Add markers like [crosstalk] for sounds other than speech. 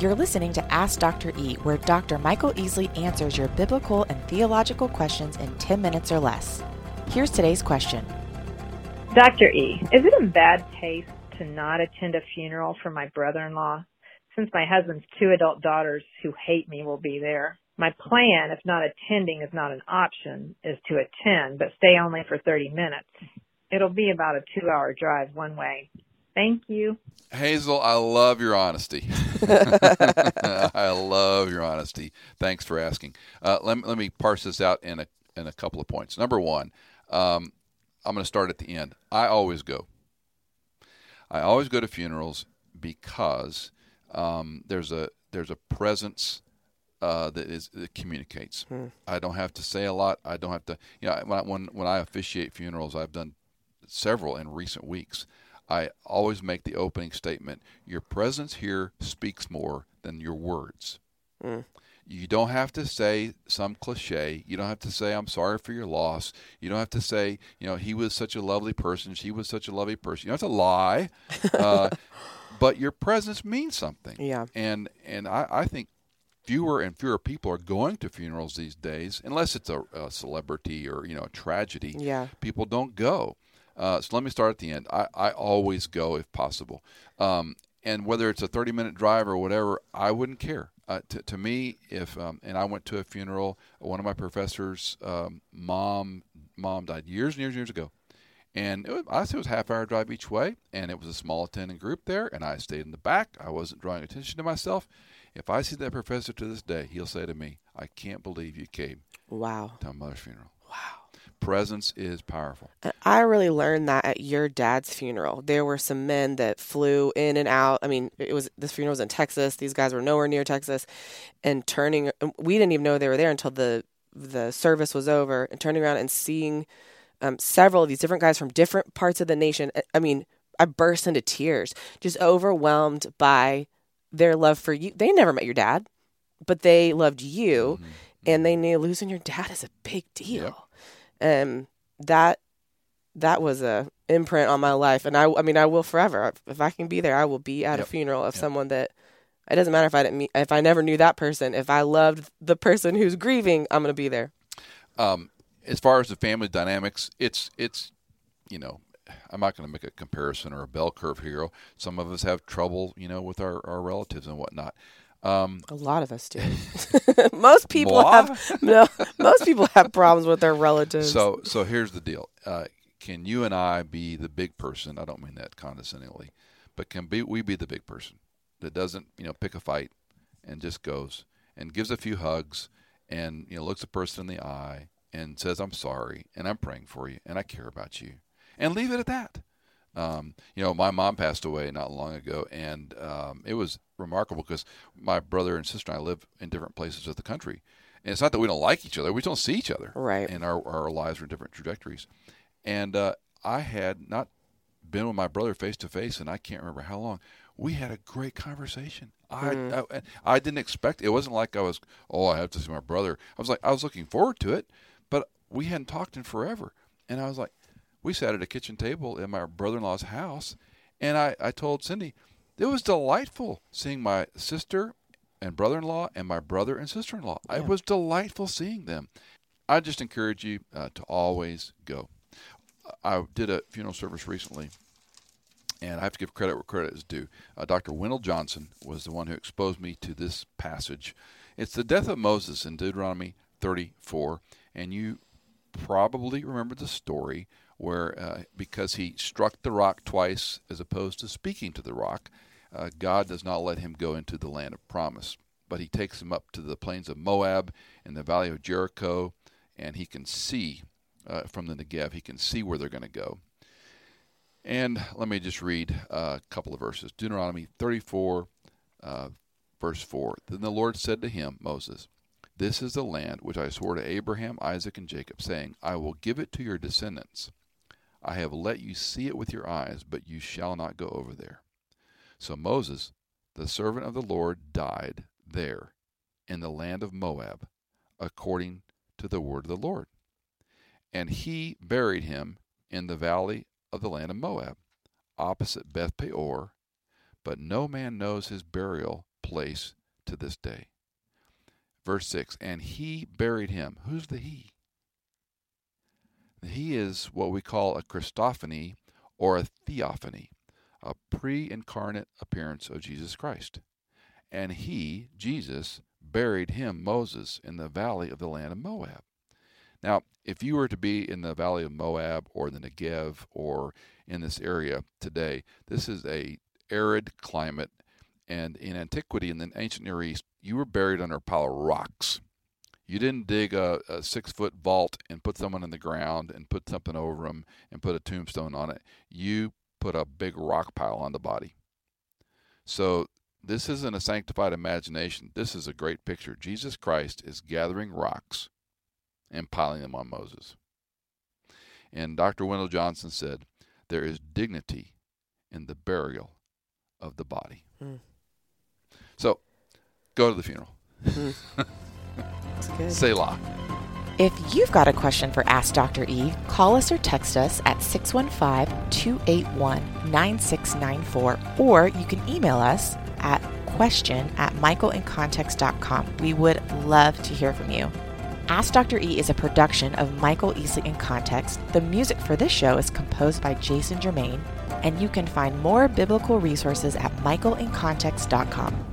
You're listening to Ask Dr. E, where Dr. Michael Easley answers your biblical and theological questions in 10 minutes or less. Here's today's question Dr. E, is it in bad taste to not attend a funeral for my brother in law? Since my husband's two adult daughters who hate me will be there, my plan, if not attending is not an option, is to attend, but stay only for 30 minutes. It'll be about a two hour drive one way. Thank you. Hazel, I love your honesty. [laughs] I love your honesty. Thanks for asking. Uh, let, me, let me parse this out in a, in a couple of points. Number one, um, I'm going to start at the end. I always go. I always go to funerals because um, there's a there's a presence uh, that is that communicates. Hmm. I don't have to say a lot. I don't have to. You know, when I, when, when I officiate funerals, I've done several in recent weeks. I always make the opening statement: "Your presence here speaks more than your words." Hmm. You don't have to say some cliche. You don't have to say, I'm sorry for your loss. You don't have to say, you know, he was such a lovely person. She was such a lovely person. You don't have to lie. [laughs] Uh, but your presence means something. Yeah. And, and I, I think fewer and fewer people are going to funerals these days, unless it's a, a celebrity or, you know, a tragedy. Yeah. People don't go. Uh, so let me start at the end. I, I always go if possible. Um, and whether it's a 30 minute drive or whatever, I wouldn't care uh, to, to me, if um, and I went to a funeral, one of my professors' um, mom mom died years and years and years ago, and it was, I said it was a half hour drive each way, and it was a small attending group there, and I stayed in the back. I wasn't drawing attention to myself. If I see that professor to this day, he'll say to me, "I can't believe you came." Wow. To my mother's funeral. Presence is powerful. I really learned that at your dad's funeral. There were some men that flew in and out. I mean, it was this funeral was in Texas. These guys were nowhere near Texas, and turning. We didn't even know they were there until the the service was over, and turning around and seeing um, several of these different guys from different parts of the nation. I mean, I burst into tears, just overwhelmed by their love for you. They never met your dad, but they loved you, mm-hmm. and they knew losing your dad is a big deal. Yep and that that was a imprint on my life. And i i mean i will forever. If i can be there i will be at yep. a funeral of yep. someone that it doesn't matter if i didn't meet if i never knew that person. If i loved the person who's grieving i'm going to be there. Um, as far as the family dynamics it's it's you know i'm not going to make a comparison or a bell curve here. Some of us have trouble you know with our, our relatives and whatnot um, a lot of us do. [laughs] [laughs] most people have no. Most people have problems with their relatives. So, so here's the deal. Uh, can you and I be the big person? I don't mean that condescendingly, but can be we be the big person that doesn't you know pick a fight and just goes and gives a few hugs and you know looks a person in the eye and says I'm sorry and I'm praying for you and I care about you and leave it at that. Um, you know, my mom passed away not long ago, and um, it was remarkable because my brother and sister and I live in different places of the country. And it's not that we don't like each other; we don't see each other, right? And our our lives are in different trajectories. And uh, I had not been with my brother face to face, and I can't remember how long. We had a great conversation. Mm. I, I I didn't expect. It wasn't like I was. Oh, I have to see my brother. I was like, I was looking forward to it, but we hadn't talked in forever. And I was like, we sat at a kitchen table in my brother-in-law's house, and I I told Cindy it was delightful seeing my sister and brother-in-law and my brother and sister-in-law. Yeah. It was delightful seeing them. I just encourage you uh, to always go. I did a funeral service recently, and I have to give credit where credit is due. Uh, Dr. Wendell Johnson was the one who exposed me to this passage. It's the death of Moses in Deuteronomy 34, and you probably remember the story where uh, because he struck the rock twice as opposed to speaking to the rock, uh, God does not let him go into the land of promise, but he takes him up to the plains of Moab in the valley of Jericho, and he can see uh, from the Negev, he can see where they're going to go. And let me just read a couple of verses Deuteronomy 34, uh, verse 4. Then the Lord said to him, Moses, This is the land which I swore to Abraham, Isaac, and Jacob, saying, I will give it to your descendants. I have let you see it with your eyes, but you shall not go over there. So Moses, the servant of the Lord, died there in the land of Moab, according to the word of the Lord. And he buried him in the valley of the land of Moab, opposite Beth Peor, but no man knows his burial place to this day. Verse 6 And he buried him. Who's the he? He is what we call a Christophany or a theophany, a pre incarnate appearance of Jesus Christ. And he, Jesus, buried him, Moses, in the valley of the land of Moab. Now, if you were to be in the valley of Moab or the Negev or in this area today, this is a arid climate. And in antiquity, in the ancient Near East, you were buried under a pile of rocks. You didn't dig a, a six foot vault and put someone in the ground and put something over them and put a tombstone on it. You put a big rock pile on the body. So this isn't a sanctified imagination. This is a great picture. Jesus Christ is gathering rocks and piling them on Moses. And Dr. Wendell Johnson said, There is dignity in the burial of the body. Mm. So go to the funeral. [laughs] Mm. Selah. If you've got a question for Ask Dr. E, call us or text us at 615 281 9694, or you can email us at question at michaelincontext.com. We would love to hear from you. Ask Dr. E is a production of Michael Easley in Context. The music for this show is composed by Jason Germain, and you can find more biblical resources at michaelincontext.com.